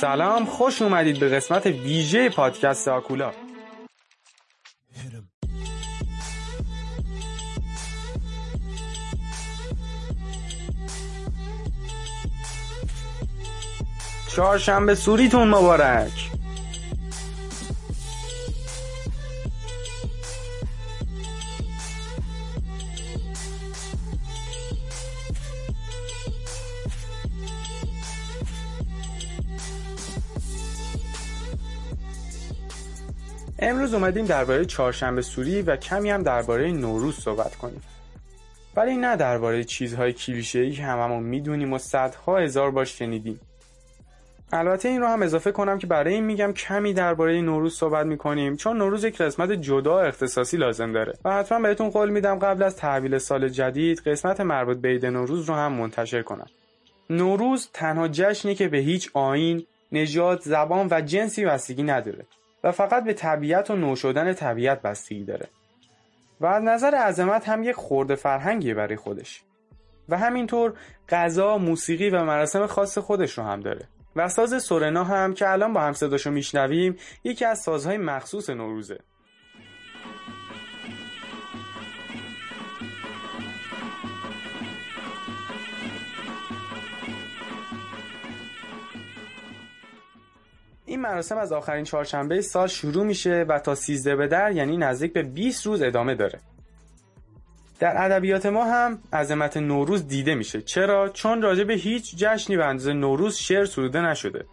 سلام خوش اومدید به قسمت ویژه پادکست آکولا. چهارشنبه سوریتون مبارک. امروز اومدیم درباره چهارشنبه سوری و کمی هم درباره نوروز صحبت کنیم. ولی نه درباره چیزهای کلیشه‌ای که هممون می‌دونیم و صدها هزار بار شنیدیم. البته این رو هم اضافه کنم که برای این میگم کمی درباره نوروز صحبت می‌کنیم چون نوروز یک قسمت جدا اختصاصی لازم داره. و حتما بهتون قول میدم قبل از تحویل سال جدید قسمت مربوط به عید نوروز رو هم منتشر کنم. نوروز تنها جشنی که به هیچ آین، نژاد، زبان و جنسی بستگی نداره. و فقط به طبیعت و نو شدن طبیعت بستگی داره. و از نظر عظمت هم یک خورده فرهنگیه برای خودش. و همینطور غذا، موسیقی و مراسم خاص خودش رو هم داره. و ساز سورنا هم که الان با هم صداشو میشنویم یکی از سازهای مخصوص نوروزه. این مراسم از آخرین چهارشنبه سال شروع میشه و تا 13 به در یعنی نزدیک به 20 روز ادامه داره. در ادبیات ما هم عظمت نوروز دیده میشه. چرا؟ چون راجع به هیچ جشنی به اندازه نوروز شعر سروده نشده.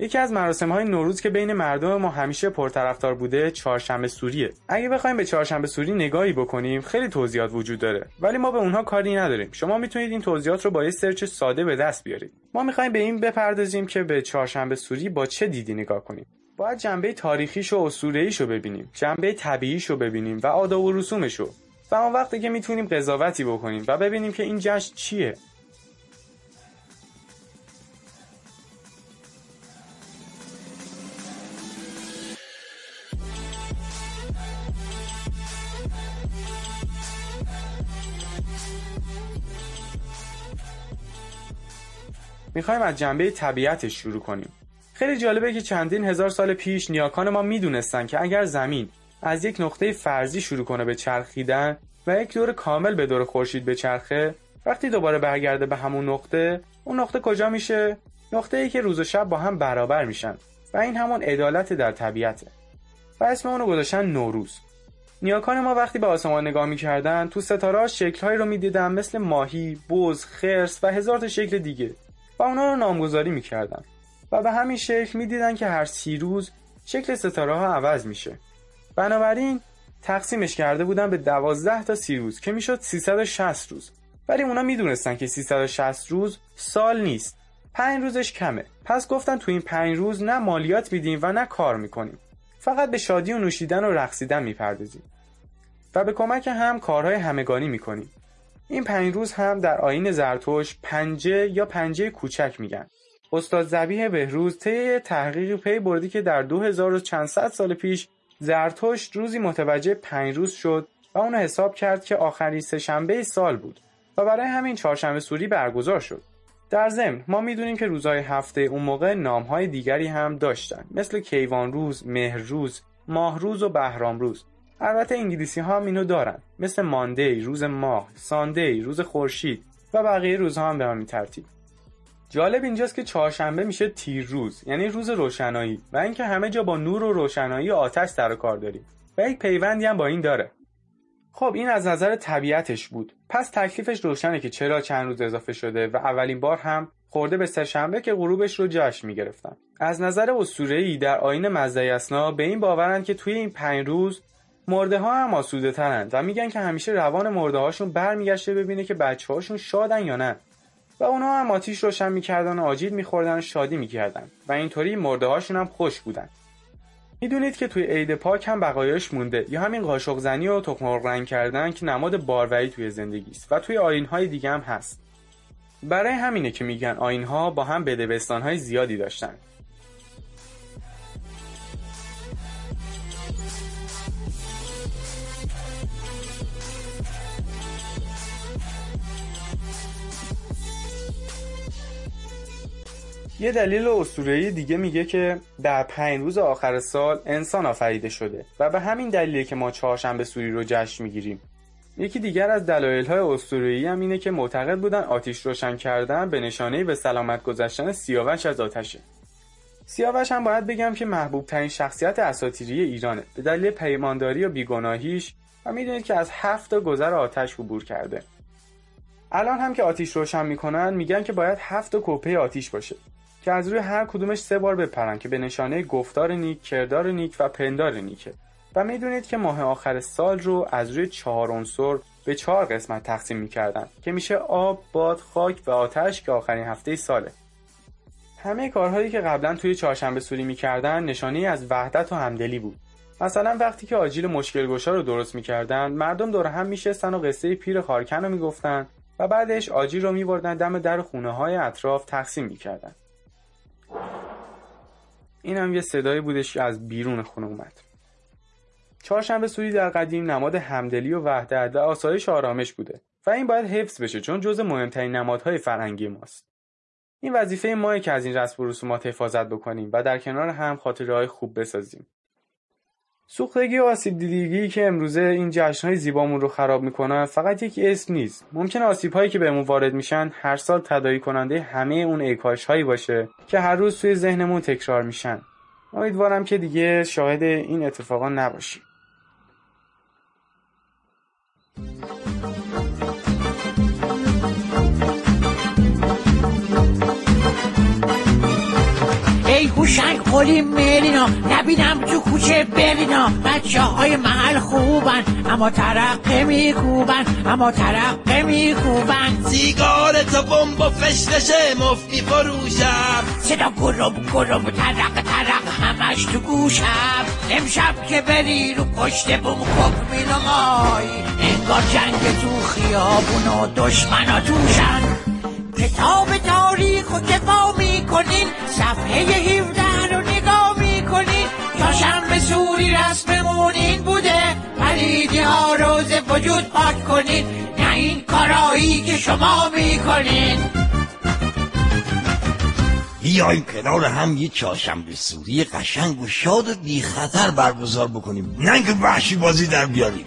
یکی از مراسم های نوروز که بین مردم ما همیشه پرطرفدار بوده چهارشنبه سوریه. اگه بخوایم به چهارشنبه سوری نگاهی بکنیم خیلی توضیحات وجود داره. ولی ما به اونها کاری نداریم. شما می‌تونید این توضیحات رو با یه سرچ ساده به دست بیارید. ما می‌خوایم به این بپردازیم که به چهارشنبه سوری با چه دیدی نگاه کنیم. باید جنبه تاریخیش و اسطوره‌ایش رو ببینیم. جنبه طبیعیش رو ببینیم و آداب و رسومش رو و اون وقتی که می‌تونیم قضاوتی بکنیم و ببینیم که این جشن چیه. می‌خوایم از جنبه طبیعتش شروع کنیم. خیلی جالبه که چندین هزار سال پیش نیاکان ما می‌دونستن که اگر زمین از یک نقطه فرضی شروع کنه به چرخیدن و یک دور کامل به دور خورشید به چرخه وقتی دوباره برگرده به همون نقطه اون نقطه کجا میشه؟ نقطه ای که روز و شب با هم برابر میشن و این همون عدالت در طبیعته. و اسم اونو گذاشتن نوروز. نیاکان ما وقتی به آسمان نگاه می‌کردن تو ستاره شکلهایی رو می‌دیدن مثل ماهی، بز، خرس و هزار تا شکل دیگه. و اونا رو نامگذاری می‌کردن. و به همین شکل می‌دیدن که هر سی روز شکل ستاره ها عوض میشه. بنابراین تقسیمش کرده بودن به 12 تا سی روز که می‌شد 360 روز. ولی اونا می‌دونستن که 360 روز سال نیست. 5 روزش کمه. پس گفتن تو این 5 روز نه مالیات میدیم و نه کار می‌کنیم. فقط به شادی و نوشیدن و رقصیدن می‌پردازیم. و به کمک هم کارهای همگانی می‌کنیم. این پنج روز هم در آین زرتوش پنجه یا پنجه کوچک میگن. استاد زبیه بهروز طی تحقیقی پی بردی که در 2400 سال پیش زرتشت روزی متوجه پنج روز شد و اونو حساب کرد که آخرین سهشنبه سال بود و برای همین چهارشنبه سوری برگزار شد. در ضمن ما می‌دونیم که روزهای هفته اون موقع نامهای دیگری هم داشتن مثل کیوان روز، مهر روز، ماه روز و بهرام روز. البته انگلیسی ها اینو دارن. مثل ماندی روز ماه ساندی روز خورشید و بقیه روزها هم به همین ترتیب جالب اینجاست که چهارشنبه میشه تیر روز یعنی روز روشنایی و اینکه همه جا با نور و روشنایی و آتش سر کار داریم. و یک پیوندی هم با این داره. خب این از نظر طبیعتش بود. پس تکلیفش روشنه که چرا چند روز اضافه شده و اولین بار هم خورده به سهشنبه که غروبش رو جشن می‌گرفتن. از نظر اسطوره‌ای در آین مزدی به این باورند که توی این پنج روز مرده ها هم آسوده ترند و میگن که همیشه روان مرده هاشون برمیگشته ببینه که بچه هاشون شادن یا نه. و اونا هم آتیش روشن می‌کردن و آجیل میخوردن و شادی می‌کردن و اینطوری مرده هاشون هم خوش بودن. می‌دونید که توی عید پاک هم بقایاش مونده یا همین قاشق زنی و تخم رنگ کردن که نماد باروری توی زندگی است و توی آین های دیگه هم هست. برای همینه که میگن آین ها با هم بدبستان های زیادی داشتن. یه دلیل اسطوره‌ای دیگه میگه که در پنج روز آخر سال انسان آفریده شده و به همین دلیله که ما چهارشنبه سوری رو جشن می‌گیریم. یکی دیگر از دلایل های هم اینه که معتقد بودن آتیش روشن کردن به نشانه به سلامت گذشتن سیاوش از آتشه. سیاوش هم باید بگم که محبوب ترین شخصیت اساطیری ایرانه. به دلیل پیمانداری و بیگناهیش و می‌دونید که از هفت گذر آتش عبور کرده. الان هم که آتیش روشن می‌کنن میگن که باید هفت کوپه آتیش باشه که از روی هر کدومش سه بار بپرن که به نشانه گفتار نیک، کردار نیک و پندار نیکه. و می‌دونید که ماه آخر سال رو از روی چهار عنصر به چهار قسمت تقسیم می‌کردن که میشه آب، باد، خاک و آتش که آخرین هفته ساله. همه کارهایی که قبلا توی چهارشنبه سوری می‌کردن نشانه از وحدت و همدلی بود. مثلا وقتی که آجیل مشکل گشا رو درست می‌کردن مردم دور هم میشستن و قصه پیر خارکن رو می‌گفتن و بعدش آجیل رو میبردن دم در خونه های اطراف تقسیم می‌کردن. این هم یه صدایی بودش که از بیرون خونه اومد. چهارشنبه سوری در قدیم نماد همدلی و وحدت و آسایش آرامش بوده و این باید حفظ بشه چون جز مهمترین نمادهای فرهنگی ماست. این وظیفه ماه که از این رسم و رسومات حفاظت بکنیم و در کنار هم خاطره خوب بسازیم. سوختگی و آسیب دیدگی که امروزه این جشنهای زیبامون رو خراب می‌کنن فقط یک اسم نیست. ممکن آسیب هایی که بهمون وارد میشن هر سال تدایی کننده همه اون ایکاش هایی باشه که هر روز توی ذهنمون تکرار میشن. امیدوارم که دیگه شاهد این اتفاقا نباشیم. هوشنگ قلی مرینا نبینم تو کوچه برینا. بچه های محل خوبن اما ترقه میکوبن اما ترقه میکوبن. سیگار تا بمب و فشلشه مفتی فروشم صدا گرب گرب ترق ترق همش تو گوشم. امشب که بری رو پشت بوم خوب مینمای. انگار جنگ تو خیابون و دشمنا توشن. کتاب تاریخ و کفا می‌کنین صفحه 17 رو نگاه می‌کنین یا سوری رسممون این بوده پلیدی ها روز وجود پاک کنین نه این کارایی که شما می‌کنین بیایم کنار هم یه چهارشنبه سوری قشنگ و شاد و بی خطر برگزار بکنیم. نه اینکه وحشی بازی در بیاریم.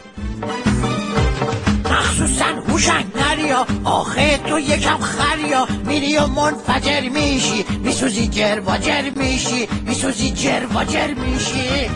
مخصوصا هوشنگ. آخه تو یکم خریا میری و منفجر میشی. میسوزی جر و جر میشی. میسوزی جر و جر میشی.